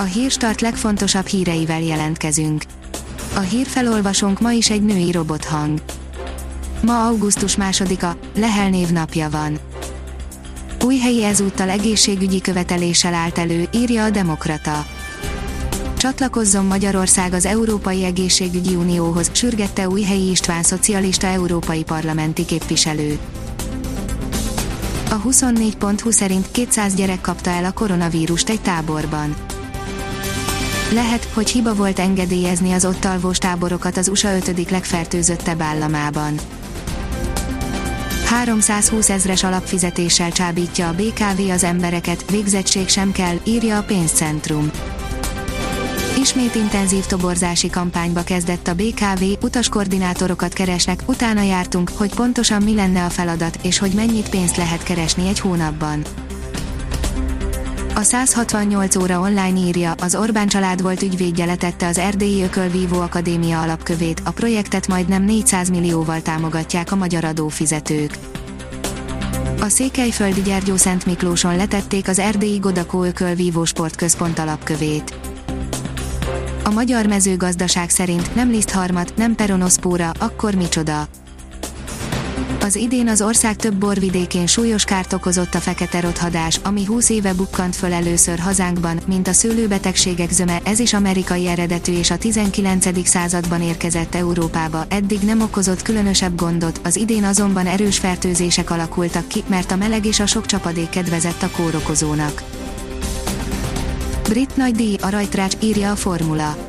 A hírstart legfontosabb híreivel jelentkezünk. A hírfelolvasónk ma is egy női robothang. Ma augusztus másodika, Lehel névnapja van. Újhelyi ezúttal egészségügyi követeléssel állt elő, írja a Demokrata. Csatlakozzon Magyarország az Európai Egészségügyi Unióhoz, sürgette Újhelyi István szocialista európai parlamenti képviselő. A 24.20 szerint 200 gyerek kapta el a koronavírust egy táborban. Lehet, hogy hiba volt engedélyezni az ott alvós táborokat az USA 5. legfertőzöttebb államában. 320 ezres alapfizetéssel csábítja a BKV az embereket, végzettség sem kell, írja a pénzcentrum. Ismét intenzív toborzási kampányba kezdett a BKV, utaskoordinátorokat keresnek, utána jártunk, hogy pontosan mi lenne a feladat, és hogy mennyit pénzt lehet keresni egy hónapban. A 168 óra online írja, az Orbán család volt ügyvédje letette az Erdélyi Ökölvívó Akadémia alapkövét, a projektet majdnem 400 millióval támogatják a magyar adófizetők. A Székelyföldi Gyergyó Szent Miklóson letették az Erdélyi Godakó Ökölvívó Sportközpont alapkövét. A magyar mezőgazdaság szerint nem lisztharmat, nem peronoszpóra, akkor micsoda? Az idén az ország több borvidékén súlyos kárt okozott a fekete rothadás, ami 20 éve bukkant föl először hazánkban, mint a szőlőbetegségek zöme, ez is amerikai eredetű és a 19. században érkezett Európába, eddig nem okozott különösebb gondot, az idén azonban erős fertőzések alakultak ki, mert a meleg és a sok csapadék kedvezett a kórokozónak. Brit nagy díj a rajtrács, írja a formula.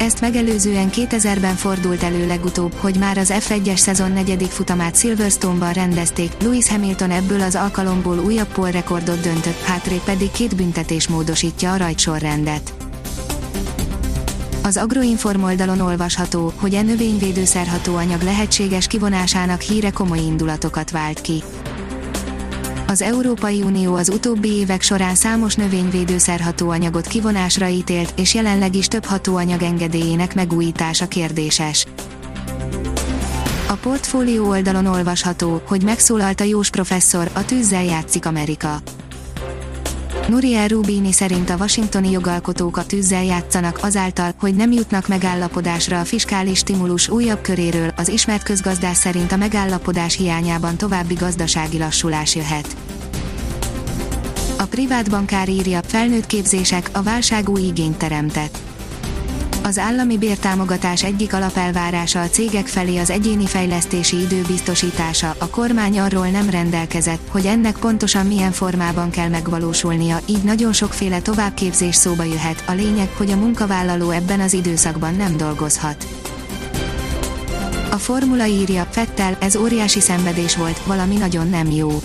Ezt megelőzően 2000-ben fordult elő legutóbb, hogy már az F1-es szezon negyedik futamát Silverstone-ban rendezték, Lewis Hamilton ebből az alkalomból újabb polrekordot döntött, hátrébb pedig két büntetés módosítja a rajtsorrendet. Az Agroinform oldalon olvasható, hogy e növényvédőszer hatóanyag lehetséges kivonásának híre komoly indulatokat vált ki. Az Európai Unió az utóbbi évek során számos növényvédőszer hatóanyagot kivonásra ítélt, és jelenleg is több hatóanyag engedélyének megújítása kérdéses. A portfólió oldalon olvasható, hogy megszólalt a Jós professzor, a tűzzel játszik Amerika. Nuriel Rubini szerint a washingtoni jogalkotók a tűzzel játszanak azáltal, hogy nem jutnak megállapodásra a fiskális stimulus újabb köréről, az ismert közgazdás szerint a megállapodás hiányában további gazdasági lassulás jöhet. A privát bankár írja, felnőtt képzések, a válság új igényt teremtett. Az állami bértámogatás egyik alapelvárása a cégek felé az egyéni fejlesztési idő biztosítása, a kormány arról nem rendelkezett, hogy ennek pontosan milyen formában kell megvalósulnia, így nagyon sokféle továbbképzés szóba jöhet, a lényeg, hogy a munkavállaló ebben az időszakban nem dolgozhat. A formula írja, Fettel, ez óriási szenvedés volt, valami nagyon nem jó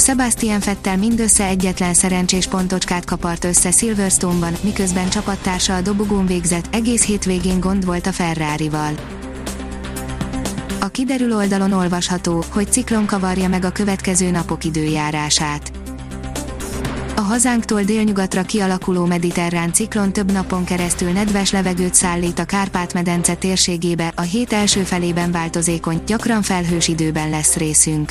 Sebastian Fettel mindössze egyetlen szerencsés pontocskát kapart össze Silverstone-ban, miközben csapattársa a dobogón végzett, egész hétvégén gond volt a Ferrari-val. A kiderül oldalon olvasható, hogy ciklon kavarja meg a következő napok időjárását. A hazánktól délnyugatra kialakuló mediterrán ciklon több napon keresztül nedves levegőt szállít a Kárpát-medence térségébe, a hét első felében változékony, gyakran felhős időben lesz részünk.